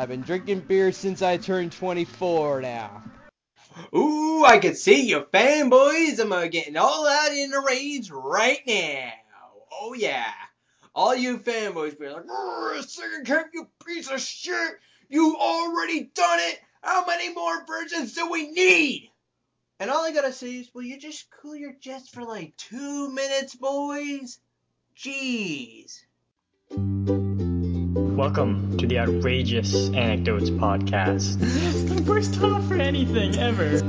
I've been drinking beer since I turned 24 now. Ooh, I can see you fanboys. I'm getting all out in the rage right now. Oh yeah. All you fanboys be like, second camp, you piece of shit. You already done it. How many more versions do we need? And all I gotta say is, will you just cool your jets for like two minutes, boys? Jeez. Welcome to the Outrageous Anecdotes Podcast. it's the worst title for anything ever.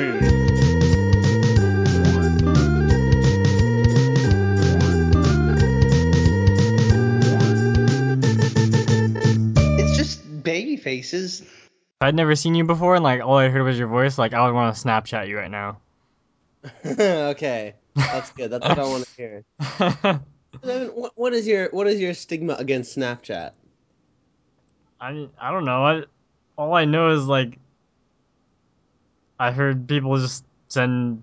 Twelve, food. It's just baby faces. If I'd never seen you before and like all I heard was your voice, like I would want to Snapchat you right now. okay, that's good. That's what I want to hear. What, what is your what is your stigma against Snapchat? I I don't know. I all I know is like I heard people just send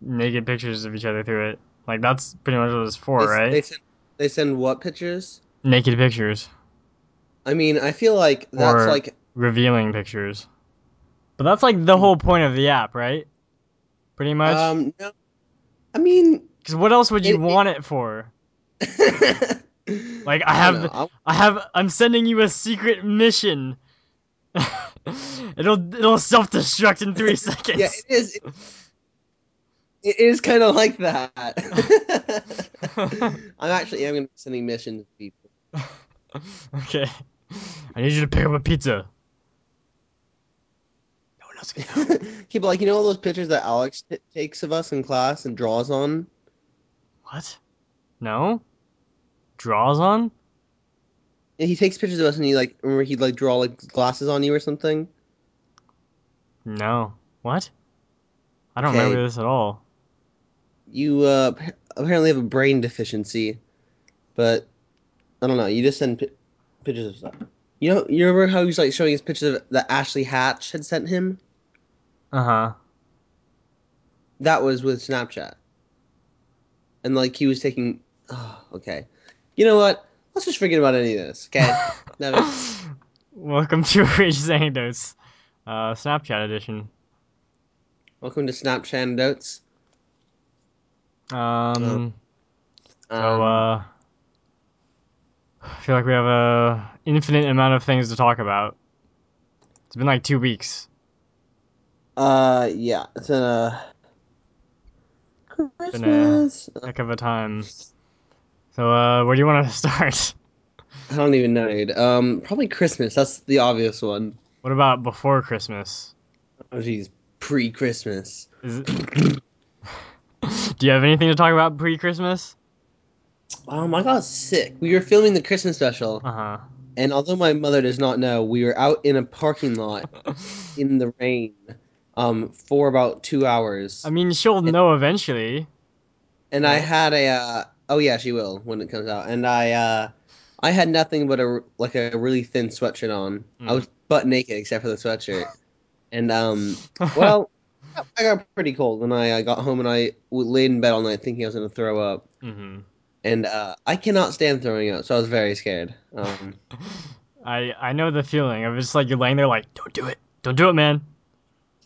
naked pictures of each other through it. Like that's pretty much what it's for, They, right? They send, they send what pictures? naked pictures, I mean, I feel like that's Or- like revealing pictures. But that's like the whole point of the app, right? Pretty much. um no. I mean, Because what else would you it- it- want it for? Like I I have, don't. I have, I'm sending you a secret mission. it'll it'll self destruct in three seconds. Yeah, it is. It, is kind of like that. I'm actually I'm gonna be sending missions to people. okay. I need you to pick up a pizza. No one else can people like you know all those pictures that Alex t- takes of us in class and draws on. what? No? Draws on? Yeah, he takes pictures of us and he like remember he'd like draw like glasses on you or something. No. What? I don't Okay. remember this at all. You uh, apparently have a brain deficiency, but I don't know. You just send pi- pictures of stuff. You know, you remember how he was like showing us pictures of that Ashley Hatch had sent him? Uh huh. That was with Snapchat. And like he was taking. Oh, okay. You know what? Let's just forget about any of this. Okay. Never. Welcome to Outrageous Anecdotes, uh, Snapchat edition. Welcome to Snapchat Notes. Um, so, Um, uh, I feel like we have a infinite amount of things to talk about. It's been like two weeks. uh, yeah. It's a Christmas. Heck of a time. So, uh, where do you want to start? I don't even know, dude. Um, probably Christmas. That's the obvious one. What about before Christmas? Oh, jeez. Pre-Christmas. Is it... do you have anything to talk about pre-Christmas? Um, I got sick. We were filming the Christmas special, Uh huh. and although my mother does not know, we were out in a parking lot in the rain, um, for about two hours. I mean, she'll know eventually. and I had a, uh, oh yeah, she will when it comes out. And I, uh, I had nothing but a like a really thin sweatshirt on. I Mm. was butt naked except for the sweatshirt. And um, well, I got pretty cold when I, I got home and I laid in bed all night thinking I was gonna throw up. hmm And uh, I cannot stand throwing up, so I was very scared. Um, I I know the feeling of just like you're laying there like, don't do it, don't do it, man.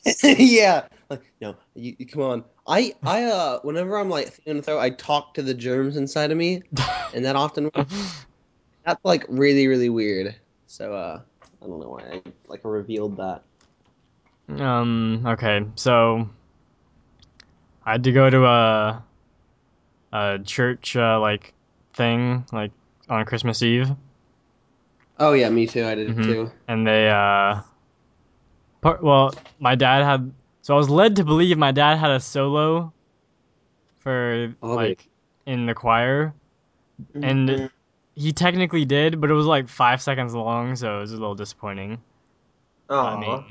yeah, like no, you, you come on. I I uh, whenever I'm like gonna throw, I talk to the germs inside of me, and that often that's like really really weird. So uh, I don't know why I like revealed that. Um. Okay. So I had to go to a a church uh, like thing like on Christmas Eve, Oh yeah, me too. I did Mhm. too. and they uh. Part, well, my dad had. So I was led to believe my dad had a solo for Oh, like in the choir. And- He technically did, but it was like five seconds long, so it was a little disappointing. oh, I mean-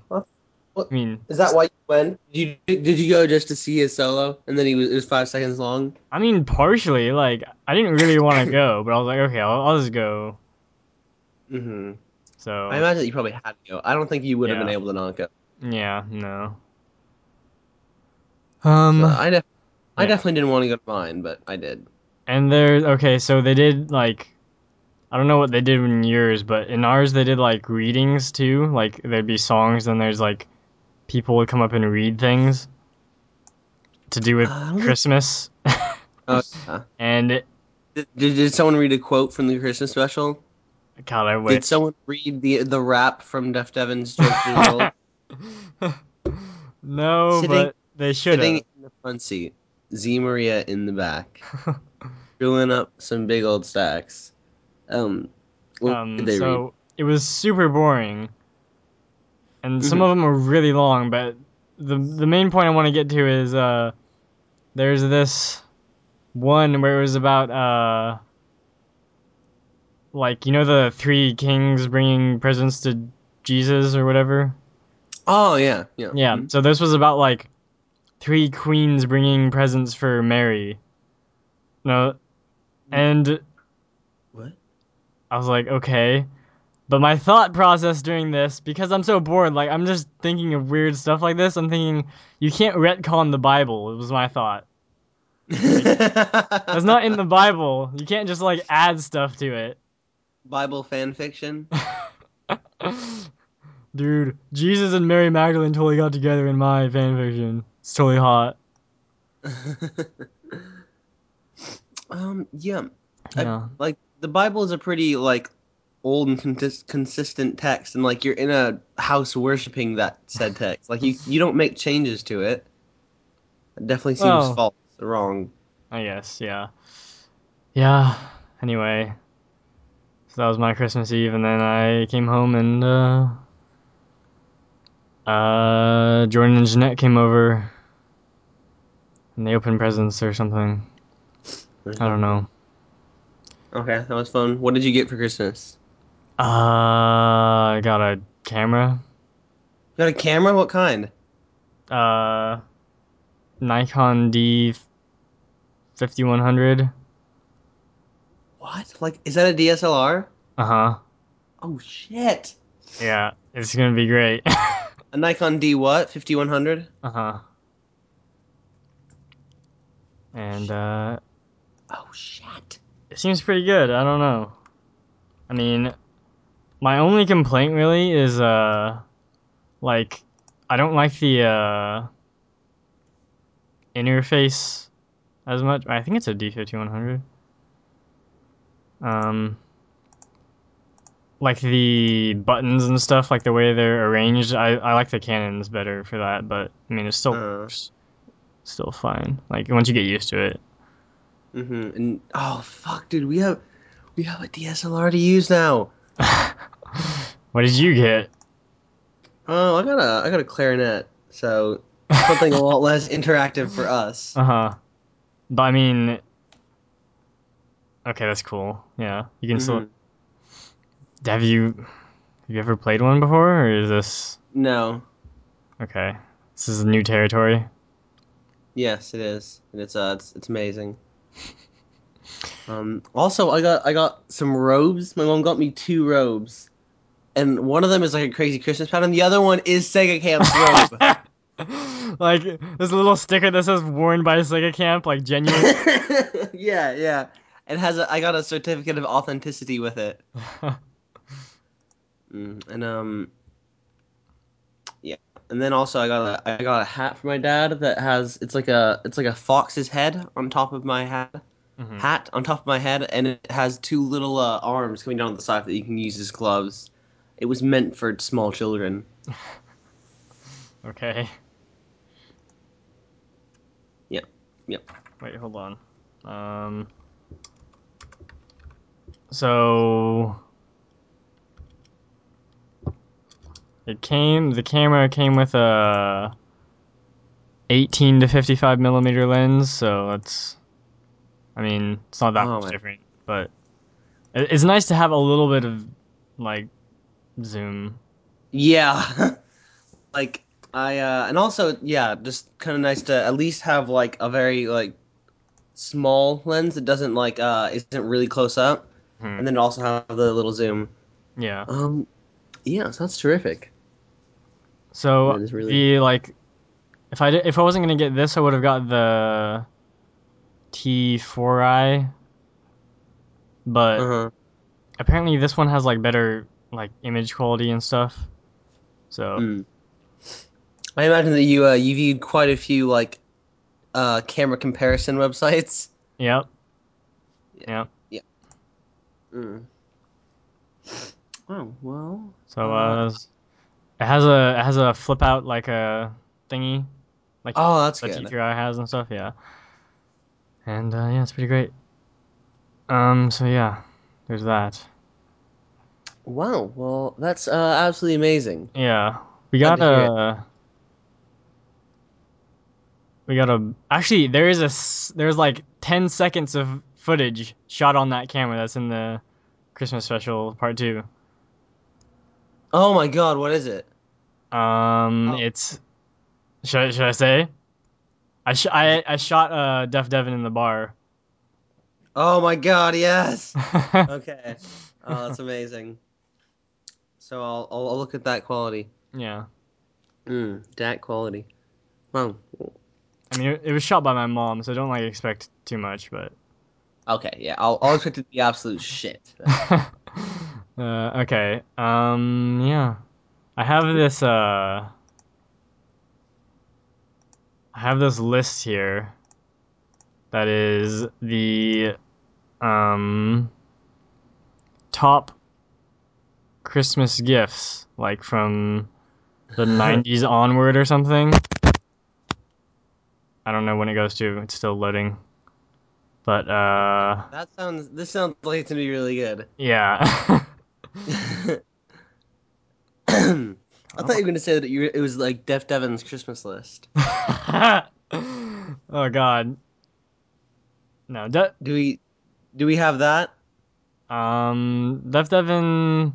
I mean, Is that why you went? Did you did you go just to see his solo, and then he was it was five seconds long? I mean, partially. Like, I didn't really want to go, but I was like, okay, I'll, I'll just go. Mm-hmm. So I imagine that you probably had to go. I don't think you would have Yeah. been able to not go. yeah, no. Um, So I def- I yeah. definitely didn't want to go to mine, but I did. and there. Okay, so they did like, I don't know what they did in yours, but in ours they did like readings too. Like there'd be songs, and there's like people would come up and read things to do with Uh, Christmas, Oh, yeah. and it, Did, did, someone read a quote from the Christmas special? God, I wait. Did someone read the the rap from Def Devin's Joke no, Sitting- but they should Sitting in the front seat, Z Maria in the back, screwing up some big old stacks. Um, Um, they read? so it was super boring, and some of them were really long. But the the main point I want to get to is uh, there's this one where it was about uh, like you know the three kings bringing presents to Jesus or whatever. Oh yeah, yeah, Yeah. Mhm. So this was about like three queens bringing presents for Mary. No, and What? I was like, okay. But my thought process during this, because I'm so bored, like I'm just thinking of weird stuff like this. I'm thinking you can't retcon the Bible. It was my thought. That's not in the Bible. You can't just like add stuff to it. Bible fan fiction. Dude, Jesus and Mary Magdalene totally got together in my fanfiction. It's totally hot. um, yeah, I- Yeah. like the Bible is a pretty like old and contis- consistent text, and like you're in a house worshiping that said text. Like you, you don't make changes to it. It definitely seems Well- false, wrong. I guess, yeah. Yeah. Anyway. So that was my Christmas Eve and then I came home and uh uh Jordan and Jeanette came over and they opened presents or something. I don't know. Okay, that was fun. What did you get for Christmas? Uh I got a camera. You got a camera? What kind? Uh Nikon D fifty one hundred. What? Like, is that a DSLR? Uh-huh. Oh shit! Yeah, it's gonna be great. A Nikon D what? Fifty one hundred? uh-huh. And uh Oh shit! It seems pretty good. I don't know. I mean, my only complaint really is uh like I don't like the uh interface as much. I think it's a D5100. Um like the buttons and stuff, like the way they're arranged, I, I like the Canons better for that, but I mean, it's still Uh. Still fine. Like once you get used to it. Mm-hmm. And oh fuck, dude, we have we have a DSLR to use now. what did you get? Oh, I got a I got a clarinet, so something a lot less interactive for us. Uh huh. But I mean, okay, that's cool. Yeah, you can still. Have you have you ever played one before, or is this No. okay? This is new territory. Yes, it is, and it's uh, it's, it's amazing. Um, also, I got I got some robes. My mom got me two robes, and one of them is like a crazy Christmas pattern. The other one is Sega Camp's robe. like there's a little sticker that says "worn by Sega Camp," like genuine. yeah, yeah. It has a. I got a certificate of authenticity with it. Mm, and um, yeah. And then also I got a I got a hat for my dad that has it's like a it's like a fox's head on top of my hat Mhm. hat on top of my head, and it has two little uh, arms coming down the side that you can use as gloves. It was meant for small children. Okay. Yep, yep. Wait, hold on. Um. So. It came. The camera came with a 18 to 55 millimeter lens, so that's. I mean, it's not that Oh, much my- different, but it's nice to have a little bit of like zoom. Yeah, like I uh, and also yeah, just kind of nice to at least have like a very like small lens that doesn't like uh isn't really close up, Hmm. and then also have the little zoom. Yeah. Um, yeah, so that's terrific. So really- the like, if I did, if I wasn't gonna get this, I would have got the T4i. But Uh-huh. apparently, this one has like better like image quality and stuff. So Mm. I imagine that you uh you viewed quite a few like uh camera comparison websites. yep. Yeah. Yeah. Mm. Oh well. So Uh, uh, it has a it has a flip out like a thingy, like Oh, that's the good. T3i has and stuff. Yeah. And uh, yeah, it's pretty great. Um. So yeah, there's that. Wow. Well, that's uh absolutely amazing. Yeah, we got to hear it. a. We got a. Actually, there is a. There's like ten seconds of footage shot on that camera that's in the Christmas special part two. Oh my god, what is it? Um, Oh. it's. Should I- should I say? I sh- I I shot uh Def Devin in the bar. Oh my god, yes. Okay. Oh, that's amazing. So I'll I'll, I'll look at that quality. yeah, Mm, that quality. Wow. I mean it, it was shot by my mom, so don't like expect too much, but. Okay, yeah. I'll I'll expect it to be absolute shit. uh, okay. Um. Yeah. I have this. Uh. I have this list here. That is the um top Christmas gifts, like from the '90s onward or something. I don't know when it goes to. It's still loading. But uh, That sounds. This sounds like it's gonna be really good. yeah. I thought you were gonna say that you it was like Def Devin's Christmas list. oh God. No, De- Do we do we have that? um, Def Devin.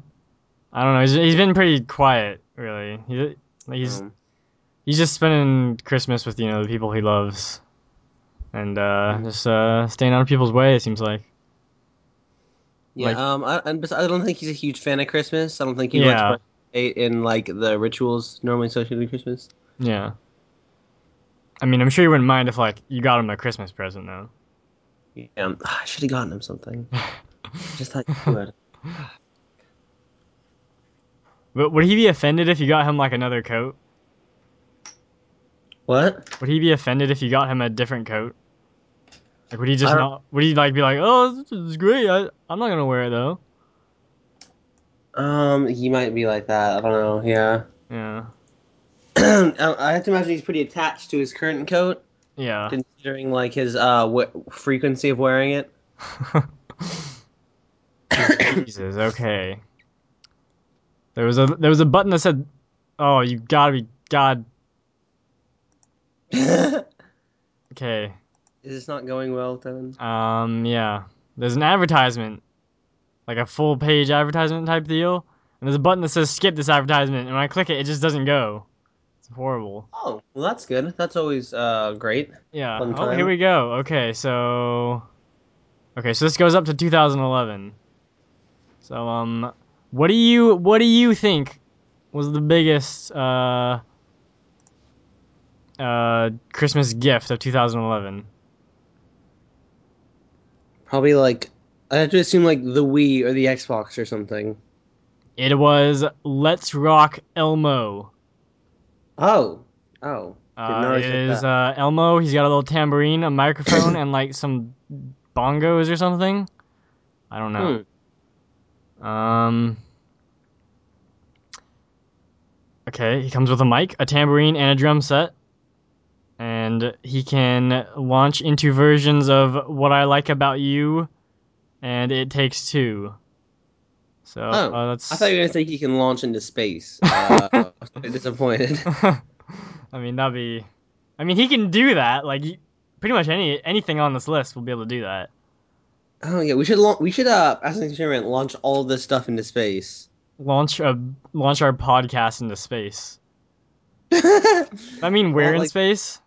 I don't know. He's, he's been pretty quiet, really. He, like he's Um, he's just spending Christmas with you know the people he loves, and uh, Mhm. just uh, staying out of people's way. It seems like. Yeah. like- um. I, I don't think he's a huge fan of Christmas. I don't think he Yeah. likes participate in like the rituals normally associated with Christmas. Yeah. I mean, I'm sure you wouldn't mind if like you got him a Christmas present though. Yeah. um, I should have gotten him something. Just thought you would. But would he be offended if you got him like another coat? What? Would he be offended if you got him a different coat? Like, would he just don't- Would he like be like, "Oh, this is great. I, I'm not gonna wear it though." Um. He might be like that. I don't know. Yeah. Yeah, I I have to imagine he's pretty attached to his current coat, yeah. considering like his uh w- frequency of wearing it. Jesus. Okay. There was a there was a button that said, "Oh, you gotta be God." Is this not going well, Devin? Um. Yeah. There's an advertisement, like a full page advertisement type deal, and there's a button that says "Skip this advertisement," and when I click it, it just doesn't go. It's horrible. Oh, well, that's good. That's always uh great. Yeah. Oh, here we go. Okay, so Okay, so this goes up to 2011. So um what do you what do you think was the biggest uh uh Christmas gift of 2011? Probably like I have to assume like the Wii or the Xbox or something. It was Let's Rock Elmo. Oh, oh. Uh, it expect uh, Elmo. He's got a little tambourine, a microphone, and like some bongos or something. I don't know. Hmm. Um. Okay, he comes with a mic, a tambourine, and a drum set. And he can launch into versions of What I Like About You and It Takes Two. So Oh, uh, that's. I thought you were gonna say he can launch into space. Uh, I was disappointed. I mean, that'd be. I mean, he can do that. Like, he- pretty much any anything on this list will be able to do that. Oh yeah, we should la- we should uh as an experiment launch all this stuff into space. Launch a launch our podcast into space. I mean, where Well, in space?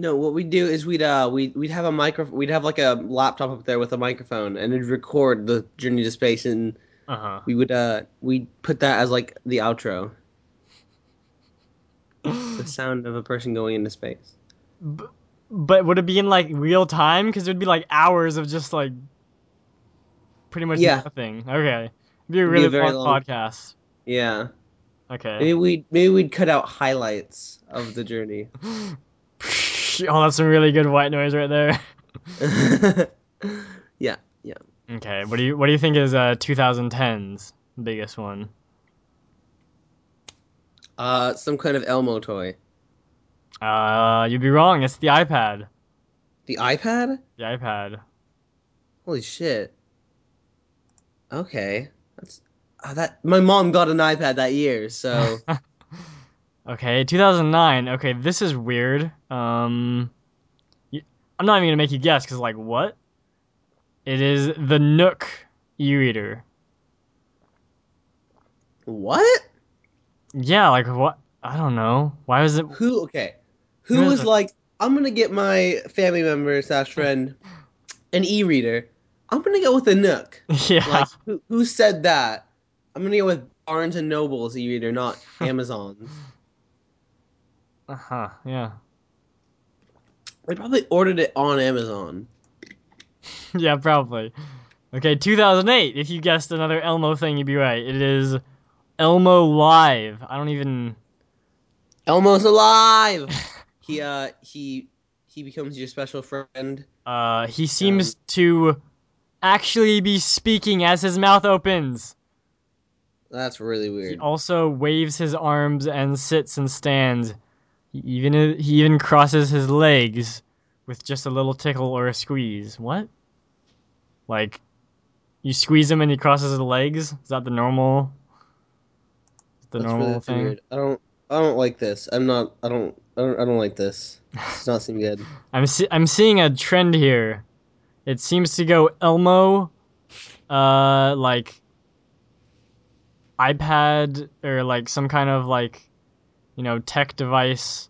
No, what we'd do is we'd uh we'd we'd have a micro we'd have like a laptop up there with a microphone and it'd record the journey to space and Uh huh. we would uh we'd put that as like the outro, the sound of a person going into space. B- but would it be in like real time? Because it would be like hours of just like pretty much Yeah. nothing. Okay, it'd be a It'd be a really long, long- podcast. Yeah. Okay. Maybe we'd maybe we'd cut out highlights of the journey. oh, that's some really good white noise right there. yeah, yeah. Okay, what do you what do you think is uh 2010's biggest one? Uh some kind of Elmo toy. Uh, you'd be wrong. It's the iPad. The iPad? The iPad. Holy shit. Okay. That's uh, that my mom got an iPad that year, so Okay, 2009. Okay, this is weird. Um, I'm not even gonna make you guess because like what? It is the Nook e-reader. what? Yeah, like what? I don't know. Why was it? Who okay. Who was like, I'm gonna get my family member slash friend an e reader. I'm gonna go with a Nook. Yeah. Like who who said that? I'm gonna go with Barnes and Noble's e reader, not Amazon's. Uh huh. Yeah. They probably ordered it on Amazon. yeah, probably. Okay, 2008. If you guessed another Elmo thing, you'd be right. It is Elmo Live. I don't even. Elmo's alive. he uh he he becomes your special friend. Uh, he seems to actually be speaking as his mouth opens. That's really weird. He also waves his arms and sits and stands. He even he even crosses his legs with just a little tickle or a squeeze. What? Like, you squeeze him and he crosses his legs? Is that the normal? The That's normal really thing. weird. I don't I don't like this. I'm not I don't I don't, I don't like this. It's not seem good. I'm see- I'm seeing a trend here. It seems to go Elmo, uh, like iPad or like some kind of like, you know, tech device,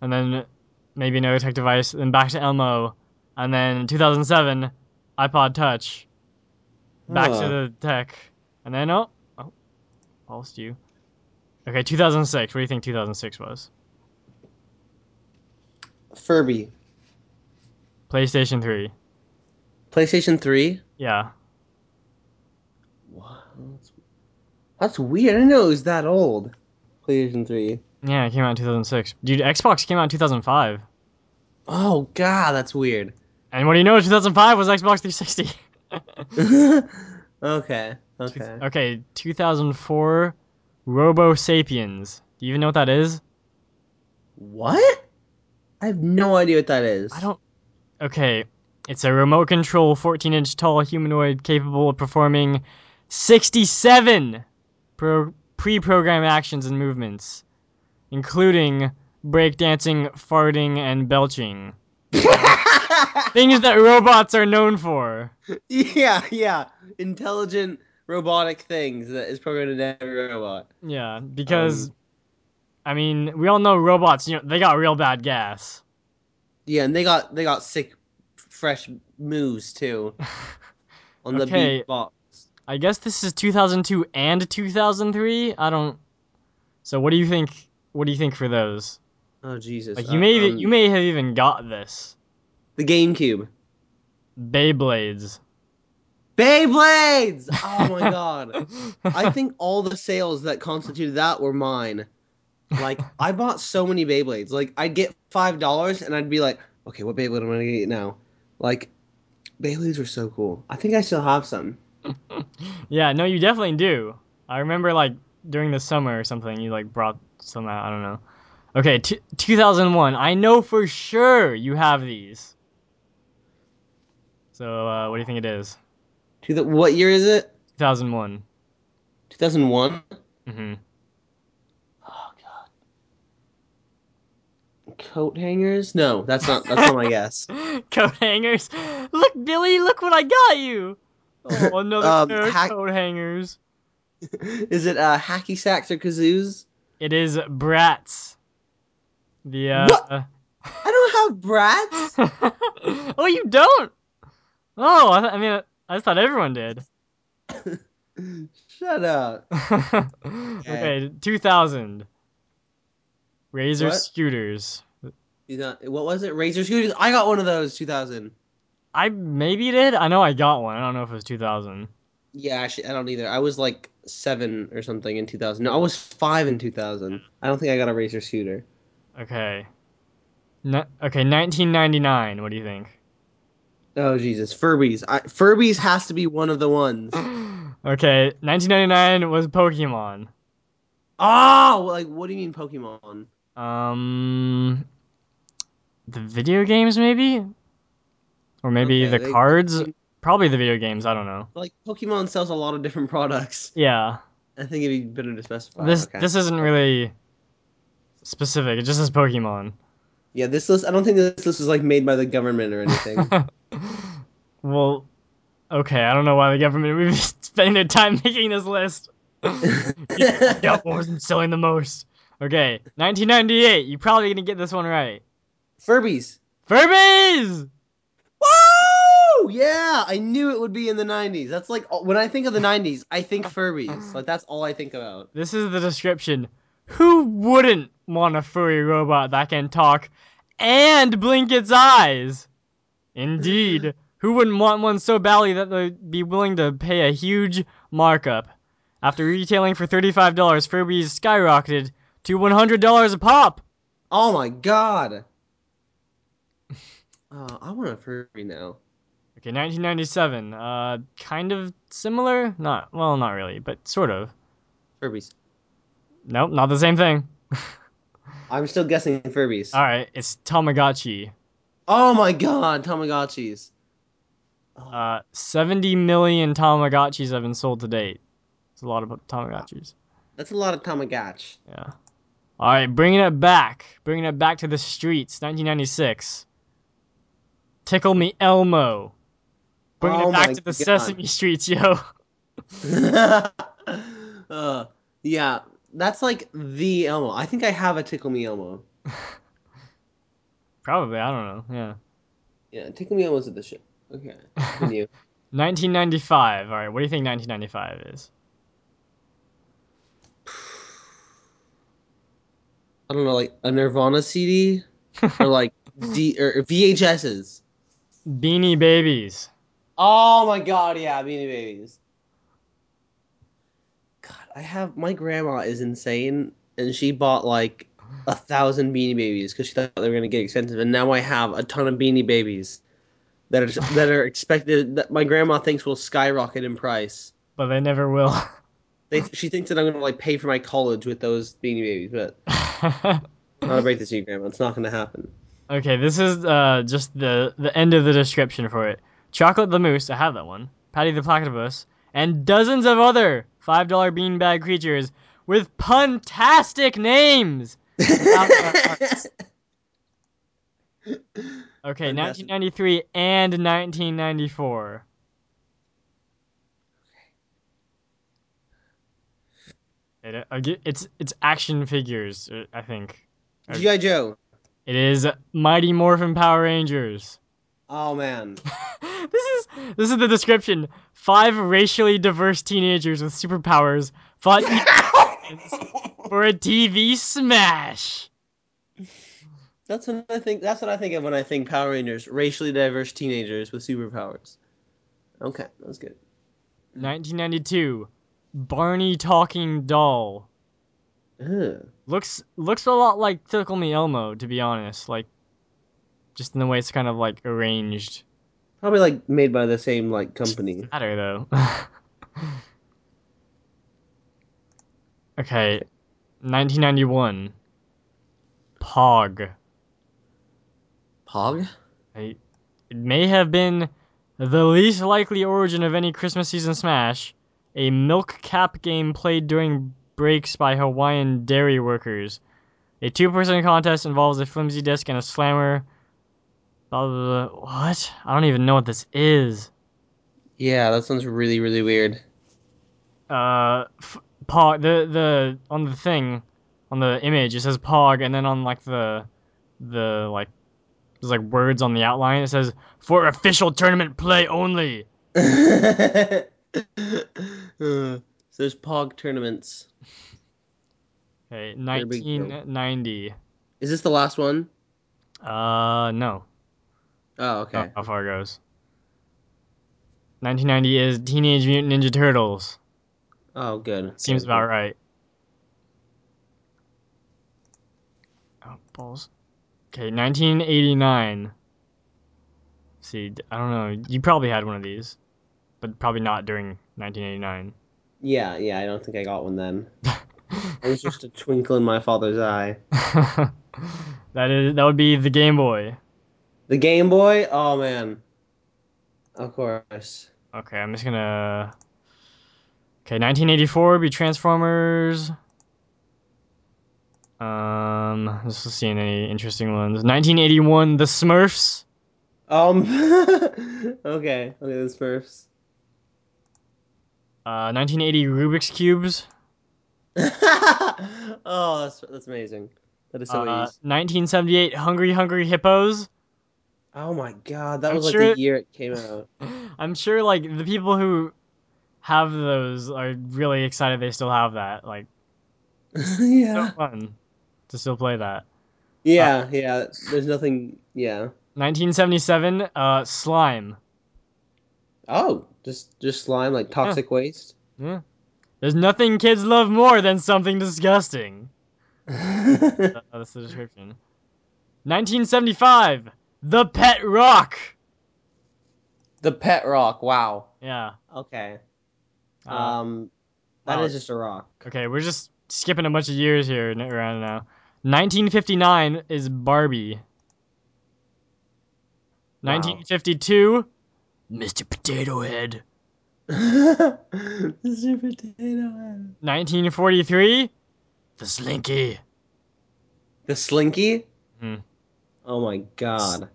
and then maybe another tech device, then back to Elmo, and then 2007, iPod Touch, back Huh. to the tech, and then oh, oh, lost you. Okay, 2006. What do you think 2006 was? Furby. PlayStation 3. PlayStation 3? Yeah. Wow. That's, that's weird. I didn't know it was that old. PlayStation 3. Yeah, it came out in 2006. Dude, Xbox came out in 2005. Oh god, that's weird. And what do you know? 2005 was Xbox 360. okay. Okay. okay, 2004, Robo Sapiens. Do you even know what that is? What? I have no idea what that is. I don't. Okay, it's a remote control, 14 inch tall humanoid capable of performing 67 pro- pre programmed actions and movements, including breakdancing, farting, and belching. Things that robots are known for. yeah, yeah. Intelligent robotic things that is programmed into every robot. Yeah, because Um, I mean, we all know robots. You know, they got real bad gas. Yeah, and they got they got sick, fresh moves too on the Okay. beatbox. I guess this is 2002 and 2003. I don't. So what do you think? What do you think for those? Oh Jesus! Like you Uh, may um, you may have even got this. the GameCube. Beyblades. Beyblades! Oh my god! I think all the sales that constituted that were mine. Like I bought so many Beyblades. Like I'd get five dollars and I'd be like, okay, what Beyblade am I gonna get now? Like Beyblades were so cool. I think I still have some. yeah, no, you definitely do. I remember like during the summer or something, you like brought some out. I don't know. Okay, t- 2001. I know for sure you have these. So uh, what do you think it is? To the what year is it? 2001. Two thousand one. hmm Oh god. Coat hangers? No, that's not. That's not my guess. coat hangers. Look, Billy, look what I got you. Oh, another Um, pair of hack- coat hangers. is it uh, hacky sacks or kazoos? It is Bratz. The uh. What? I don't have Bratz. oh, you don't? Oh, I, th- I mean, I just thought everyone did. Shut up. okay, 2000. Razor What? scooters. You got what was it? Razor scooters. I got one of those. 2000. I maybe did. I know I got one. I don't know if it was 2000. Yeah, actually, I don't either. I was like seven or something in 2000. No, I was five in 2000. I don't think I got a Razor scooter. Okay. No, okay, 1999. What do you think? Oh Jesus, Furbies. I, Furbies has to be one of the ones. okay, 1999 was Pokemon. Oh, like what do you mean Pokemon? Um, the video games maybe, or maybe Okay, the they- cards. Probably the video games. I don't know. Like Pokemon sells a lot of different products. Yeah, I think it'd be better to specify. this okay. this isn't really specific. It just says Pokemon. Yeah, this list. I don't think this list was like made by the government or anything. well, okay. I don't know why the government would be spending their time making this list. What wasn't selling the most? Okay, 1998. You're probably gonna get this one right. Furbies. Furbies. Woo! Yeah, I knew it would be in the 90s. That's like when I think of the 90s, I think Furbies. Like that's all I think about. This is the description. Who wouldn't want a furry robot that can talk and blink its eyes? Indeed. Who wouldn't want one so badly that they'd be willing to pay a huge markup? After retailing for $35, Furbies skyrocketed to $100 a pop. Oh my god. Oh, I want a Furby now. Okay, 1997. Uh, kind of similar? Not, well, not really, but sort of. Furbies. Nope, not the same thing. I'm still guessing Furbies. Alright, it's Tamagotchi. Oh my god, Tamagotchis. Uh, 70 million Tamagotchis have been sold to date. It's a lot of Tamagotchis. That's a lot of Tamagotch. Yeah. All right, bringing it back, bringing it back to the streets. 1996. Tickle Me Elmo. Bringing Oh it back to the God. Sesame Streets, yo. uh, yeah, that's like the Elmo. I think I have a Tickle Me Elmo. Probably, I don't know. Yeah. Yeah, Tickle Me Elmo's at the ship. Okay, continue. 1995. All right, what do you think 1995 is? I don't know, like a Nirvana CD or like D or VHSs. Beanie Babies. Oh my god, yeah, Beanie Babies. God, I have my grandma is insane, and she bought like a thousand Beanie Babies because she thought they were gonna get expensive, and now I have a ton of Beanie Babies that are that are expected that my grandma thinks will skyrocket in price. But they never will. They, she thinks that I'm gonna like pay for my college with those Beanie Babies, but I'm not to break this to you, grandma, it's not gonna happen. Okay, this is uh, just the the end of the description for it. Chocolate the Moose, I have that one. Patty the Platypus, and dozens of other five dollar beanbag creatures with puntastic names. Okay, Fantastic. 1993 and 1994. It, I it's it's action figures, uh, I think. GI Joe. It is Mighty Morphin Power Rangers. Oh man. this is this is the description. Five racially diverse teenagers with superpowers fought for a TV smash. That's what I think. That's what I think of when I think Power Rangers: racially diverse teenagers with superpowers. Okay, that's good. 1992, Barney talking doll. Ugh. Looks looks a lot like Tickle Me Elmo, to be honest. Like, just in the way it's kind of like arranged. Probably like made by the same like company. Better though. okay, 1991. Pog. Pog. I, it may have been the least likely origin of any Christmas season smash, a milk cap game played during breaks by Hawaiian dairy workers. A two person contest involves a flimsy disc and a slammer. Blah, blah, blah. What? I don't even know what this is. Yeah, that sounds really really weird. Uh, f- Pog, the, the, on the thing, on the image, it says Pog, and then on like the, the like there's like words on the outline. It says for official tournament play only. uh, so there's Pog tournaments. Okay, Very big deal. 1990. Is this the last one? Uh, no. Oh, okay. how far it goes. 1990 is Teenage Mutant Ninja Turtles. Oh, good. Seems Good, about right. Oh, balls. Okay, 1989. See, I don't know. You probably had one of these, but probably not during 1989. Yeah, yeah. I don't think I got one then. It was just a twinkle in my father's eye. that is that would be the Game Boy. The Game Boy. Oh man. Of course. Okay, I'm just gonna. Okay, 1984 would be Transformers. Um, let's just see any interesting ones. 1981, The Smurfs. Um. okay. Okay. The Smurfs. Uh, 1980, Rubik's Cubes. oh, that's that's amazing. That is so Uh, easy. 1978, Hungry Hungry Hippos. Oh my god, that I'm was like sure- the year it came out. I'm sure, like, the people who have those are really excited they still have that. Like, so yeah. fun to still play that. Yeah, yeah. There's nothing. Yeah. 1977, uh, Slime. Oh, just just slime like toxic waste. Yeah. There's nothing kids love more than something disgusting. Uh, that's the description. 1975, The Pet Rock. the pet rock. Wow. Yeah. Okay. Uh, Um, that wow. is just a rock. okay, we're just skipping a bunch of years here n- around now. 1959 is Barbie. 1952, Mr. Potato Head. Mr. Potato Head. 1943, The Slinky. The Slinky. Hmm. Oh my god.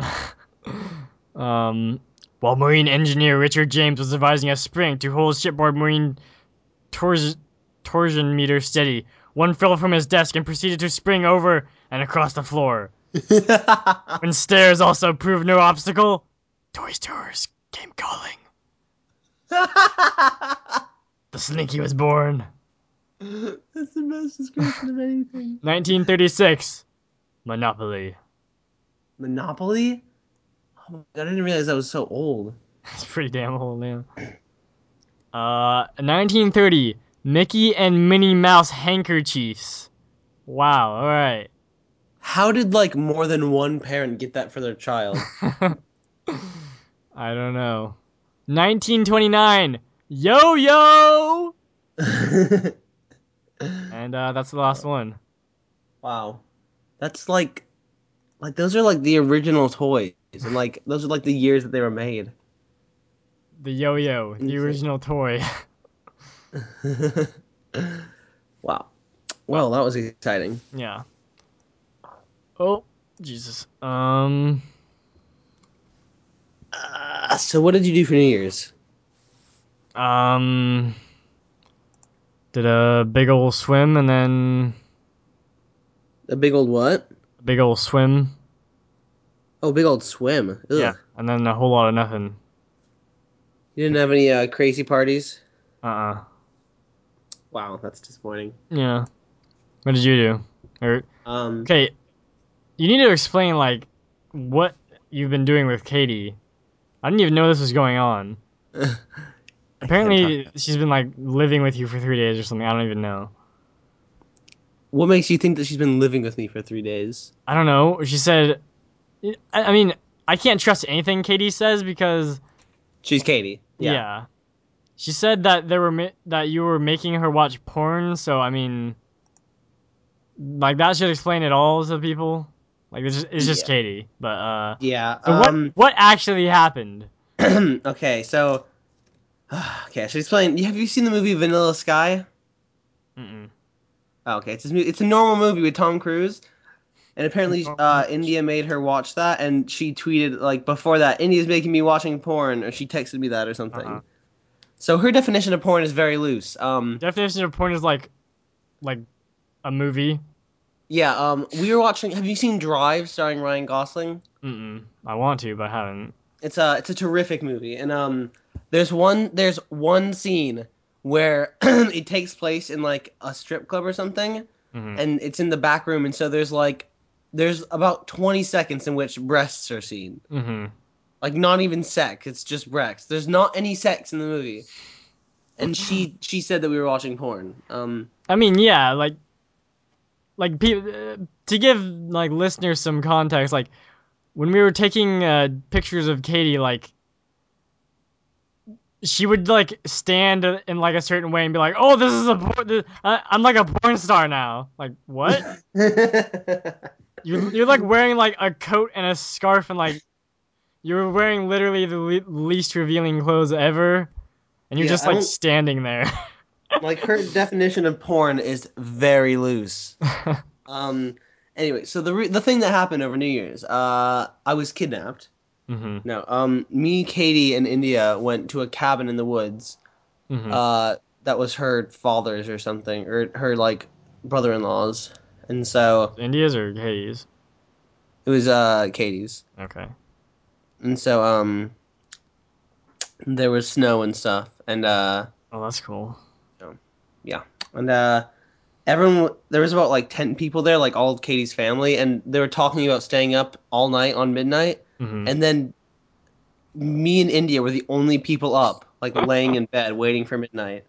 um, while Marine engineer Richard James was devising a spring to hold shipboard marine tors- torsion meter steady, one fell from his desk and proceeded to spring over and across the floor. When stairs also proved no obstacle, Toy Stores came calling. The Slinky was born. That's the best description of anything. 1936, Monopoly. Monopoly? Oh my god, I didn't realize that was so old. That's pretty damn old now. Uh, 1930, Mickey and Minnie Mouse handkerchiefs. Wow, alright. How did like more than one parent get that for their child? I don't know. 1929, Yo Yo! And uh, that's the last one. wow. That's like like those are like the original toys. And like those are like the years that they were made. The Yo Yo, the original toy. wow. Well, that was exciting. yeah. Oh, Jesus. Um, Uh, so what did you do for New Year's? um, did a big old swim and then A big old what? Big old swim. Oh, big old swim. Ugh. Yeah, and then a whole lot of nothing. You didn't have any uh, crazy parties? Uh uh Wow, that's disappointing. Yeah. What did you do? Or Um, okay, you need to explain like what you've been doing with Katie. I didn't even know this was going on. Apparently, she's been like living with you for three days or something. I don't even know. What makes you think that she's been living with me for three days? I don't know. She said, I, mean, I can't trust anything Katie says because She's Katie. yeah. Yeah. She said that there were ma- that you were making her watch porn. So I mean, like that should explain it all to people. Like it's just, it's just Yeah. Katie. But uh, Yeah. so um, what what actually happened? okay, so okay, I should explain. Have you seen the movie Vanilla Sky? Mm-mm. Oh, okay, it's a, it's a normal movie with Tom Cruise, and apparently uh, India made her watch that, and she tweeted like before that, India's making me watching porn, or she texted me that or something. Uh-huh. So her definition of porn is very loose. Um, Definition of porn is like, like, a movie. Yeah, um, we were watching. Have you seen Drive, starring Ryan Gosling? Mm-mm. I want to, but I haven't. It's a it's a terrific movie, and um, there's one there's one scene where it takes place in like a strip club or something, hmm and it's in the back room, and so there's like there's about 20 seconds in which breasts are seen, hmm like not even sex, it's just breasts. There's not any sex in the movie, and she she said that we were watching porn. Um, I mean, yeah, like, like pe- uh, to give like listeners some context, like when we were taking uh, pictures of Katie, like she would like stand in like a certain way and be like, "Oh, this is a por- I'm like a porn star now." Like what? You're you're like wearing like a coat and a scarf and like you're wearing literally the le- least revealing clothes ever, and you're Yeah, just like standing there. like her definition of porn is very loose. Um. Anyway, so the re- the thing that happened over New Year's, uh, I was kidnapped. Hmm No, um, me, Katie, and India went to a cabin in the woods. hmm Uh, that was her father's or something, or her like brother-in-law's, and so India's or Katie's? it was uh Katie's, Okay. and so um, there was snow and stuff, and uh, Oh, that's cool. Yeah, and uh, everyone there was about like ten people there, like all of Katie's family, and they were talking about staying up all night on midnight, hmm and then me and India were the only people up, like laying in bed waiting for midnight.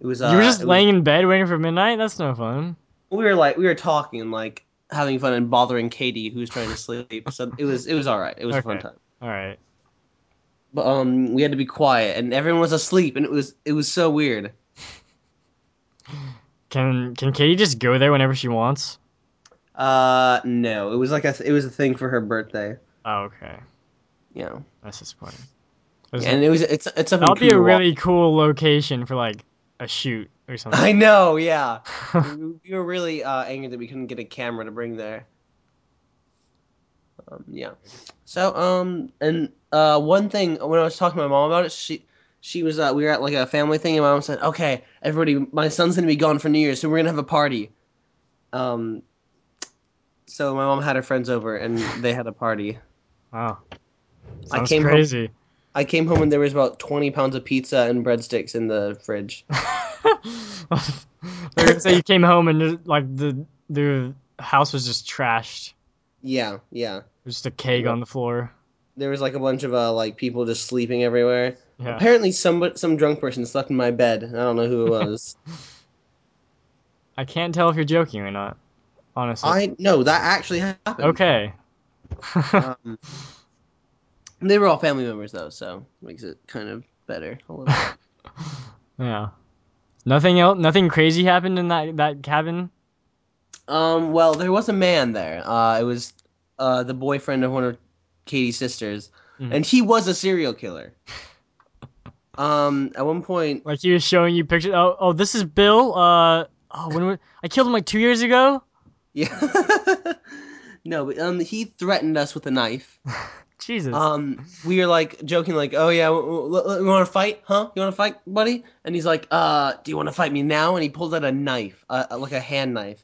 It was. Uh, you were just it was- laying in bed waiting for midnight. That's no fun. we were like we were talking and like having fun and bothering Katie who was trying to sleep. So it was it was all right. It was a fun time. All right. But um, we had to be quiet and everyone was asleep and it was it was so weird. Can can Katie just go there whenever she wants? Uh, no, it was like a it was a thing for her birthday. Oh, okay. Yeah, That's disappointing. and it was it's it's something. That'll be a really cool location for like a shoot or something. I know, yeah. we, we were really uh, angry that we couldn't get a camera to bring there. Um, yeah. So um, and uh, one thing when I was talking to my mom about it, she she was uh, we were at like a family thing, and my mom said, "Okay, everybody, my son's gonna be gone for New Year's, so we're gonna have a party." Um. So my mom had her friends over, and they had a party. wow. I Sounds came home- crazy. I came home and there was about twenty pounds of pizza and breadsticks in the fridge. Say you came home and just, like the the house was just trashed. Yeah, yeah. There's just a keg Yeah. on the floor. There was like a bunch of uh, like people just sleeping everywhere. Yeah. Apparently, some some drunk person slept in my bed. I don't know who it was. I can't tell if you're joking or not. Honestly. I no, that actually happened. Okay. Um, they were all family members though, so makes it kind of better. A little. yeah. Nothing else. Nothing crazy happened in that that cabin. um, well, there was a man there. Uh, it was uh the boyfriend of one of Katie's sisters, Mhm. and he was a serial killer. Um, at one point, Like he was showing you pictures. Oh, oh, this is Bill. Uh, oh, when wa- I killed him like two years ago. Yeah. no, but um, he threatened us with a knife. Jesus. Um, we were like joking, like, "Oh yeah, w- w- you want to fight, huh? You want to fight, buddy?" And he's like, "Uh, do you want to fight me now?" And he pulled out a knife, uh, like a hand knife.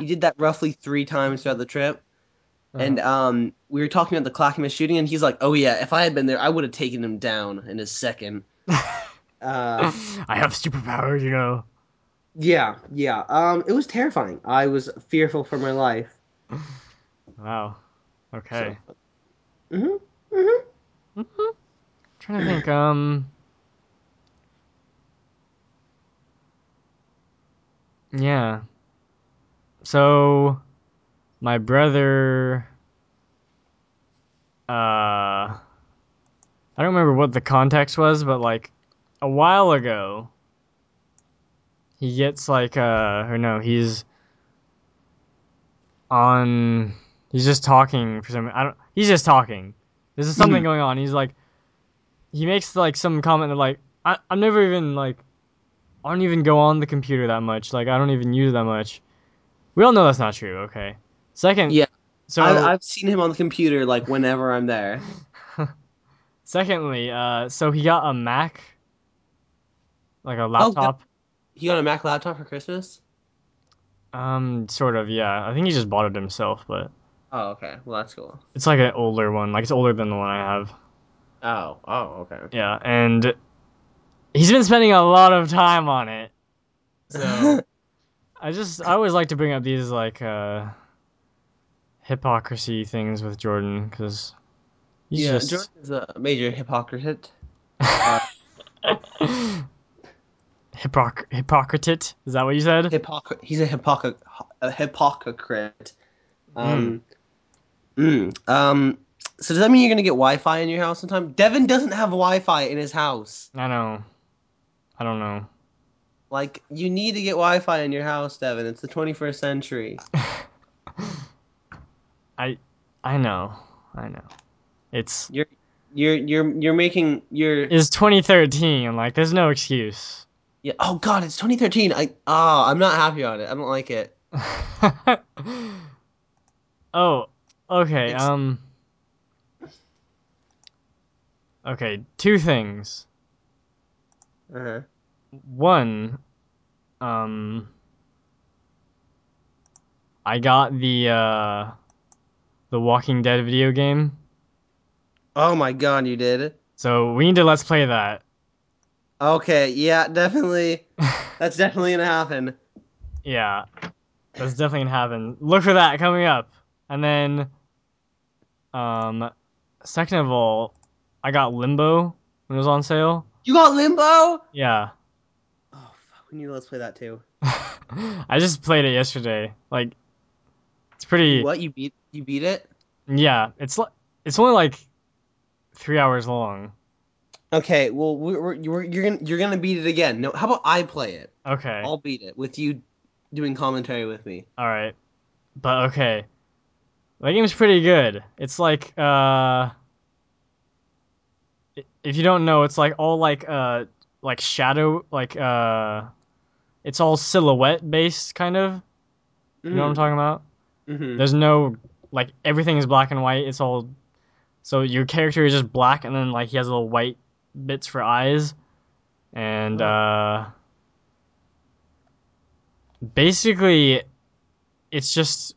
He did that roughly three times throughout the trip. And um, we were talking about the Clackamas shooting, and he's like, "Oh yeah, if I had been there, I would have taken him down in a second. Uh, I have superpowers, you know. Yeah, yeah. Um, it was terrifying. I was fearful for my life. Wow. Okay. hmm hmm hmm Trying to think. Um. Yeah. So, my brother. Uh. I don't remember what the context was, but like a while ago, he gets like uh or no, he's on. He's just talking for some. I don't. He's just talking. There's just something going on. He's like, he makes like some comment that like I I'm never even like I don't even go on the computer that much. Like I don't even use it that much. We all know that's not true. Okay. Second. Yeah. So I, I've seen him on the computer like whenever I'm there. secondly, uh, so he got a Mac, like a laptop. He got a Mac laptop for Christmas. Um, sort of, yeah. I think he just bought it himself, but Oh, okay. Well, that's cool. it's like an older one. Like it's older than the one I have. Oh, oh, okay. Yeah, and he's been spending a lot of time on it. So I just I always like to bring up these like uh hypocrisy things with Jordan because yeah, just Jordan is a major hypocrite. Hypoc- hypocrite. Is that what you said? Hypocrite. He's a hypocrite. A hypocrite. Um. mm, Um. So does that mean you're gonna get Wi-Fi in your house sometime? Devin doesn't have Wi-Fi in his house. I know. I don't know. Like, you need to get Wi-Fi in your house, Devin. It's the 21st century. I I know. I know. It's you're You're you're you're making you're it's 2013. Like there's no excuse. Yeah. Oh God, it's 2013. I ah, I'm not happy on it. I don't like it. oh, okay. It's- Um. Okay, two things. Uh-huh. One, um, I got the uh, the Walking Dead video game, Oh my God, you did. so we need to let's play that. Okay, yeah, definitely. That's definitely gonna happen. yeah, that's definitely gonna happen. Look for that coming up, and then, um, second of all, I got Limbo when it was on sale. You got Limbo? Yeah. Oh fuck, we need to let's play that too. I just played it yesterday. Like, it's pretty. What you beat? You beat it? Yeah, it's li- it's only like three hours long. Okay, well we're, we're, you're you're gonna you're gonna beat it again. No, how about I play it? Okay, I'll beat it with you doing commentary with me. all right, but okay, the game's pretty good. It's like uh, if you don't know, it's like all like uh like shadow like uh, it's all silhouette based kind of. You know what I'm talking about? Mm-hmm. There's no like everything is black and white. It's all so your character is just black and then like he has a little white bits for eyes. And uh basically it's just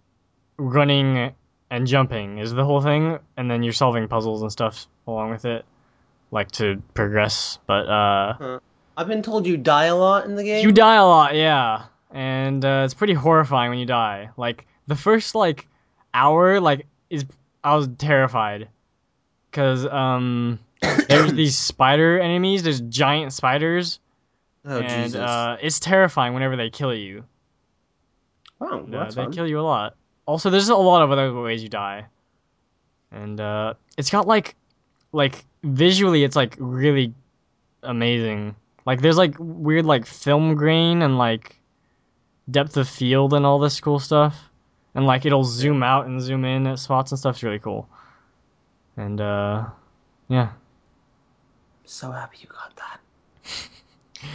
running and jumping is the whole thing and then you're solving puzzles and stuff along with it like to progress. But uh I've been told you die a lot in the game. you die a lot, yeah, and uh, it's pretty horrifying when you die. Like the first like hour, like is I was terrified because um there's these spider enemies. There's giant spiders, Oh and Jesus! uh, it's terrifying whenever they kill you. And, uh, they fun. kill you a lot. Also, there's a lot of other ways you die, and uh, it's got like like visually, it's like really amazing. Like there's like weird like film grain and like depth of field and all this cool stuff. And like it'll zoom out and zoom in at spots and stuff. It's really cool. And uh yeah. So happy you got that.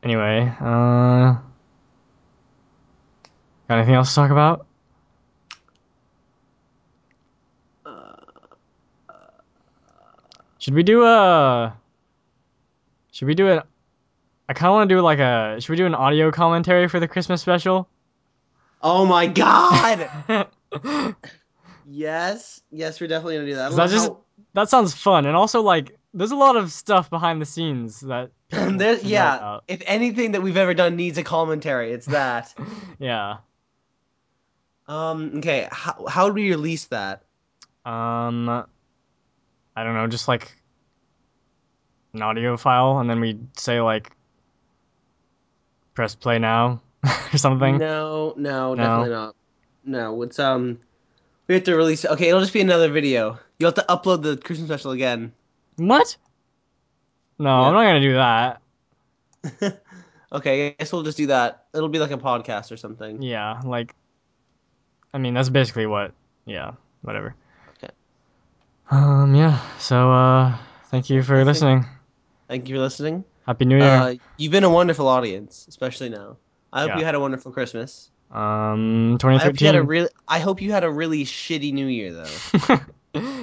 Anyway, uh got anything else to talk about? Uh, Should we do a Should we do it I kind of want to do like a should we do an audio commentary for the Christmas special? oh my God! yes, yes, we're definitely gonna do that. I Is don't that know just that sounds fun and also like there's a lot of stuff behind the scenes that there, yeah. If anything that we've ever done needs a commentary, it's that. yeah um. Okay. How how would we release that? um I don't know just like an audio file and then we say like press play now or something No, no, No? definitely not. No, it's um. We have to release. Okay, it'll just be another video. You'll have to upload the Christmas special again. What no Yeah. I'm not gonna do that okay, I guess we'll just do that. It'll be like a podcast or something. Yeah, like, I mean, that's basically what. Yeah, whatever. Okay. Um. Yeah. So, uh, thank you for I think- listening. Thank you for listening. Happy New Year. Uh, you've been a wonderful audience, especially now. I hope Yeah. you had a wonderful Christmas. um, 2013. I hope you had a really. I hope you had a really shitty New Year though.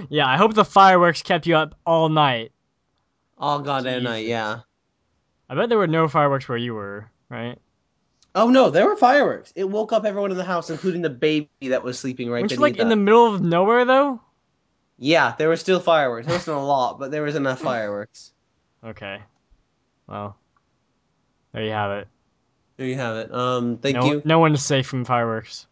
yeah, I hope the fireworks kept you up all night. All goddamn night, yeah. I bet there were no fireworks where you were, right? Oh no, there were fireworks. It woke up everyone in the house, including the baby that was sleeping right beneath like in the middle of nowhere though? Yeah, there were still fireworks. There wasn't a lot, but there was enough fireworks. Okay. Well, there you have it. There you have it. Um, thank no, you. no one is safe from fireworks.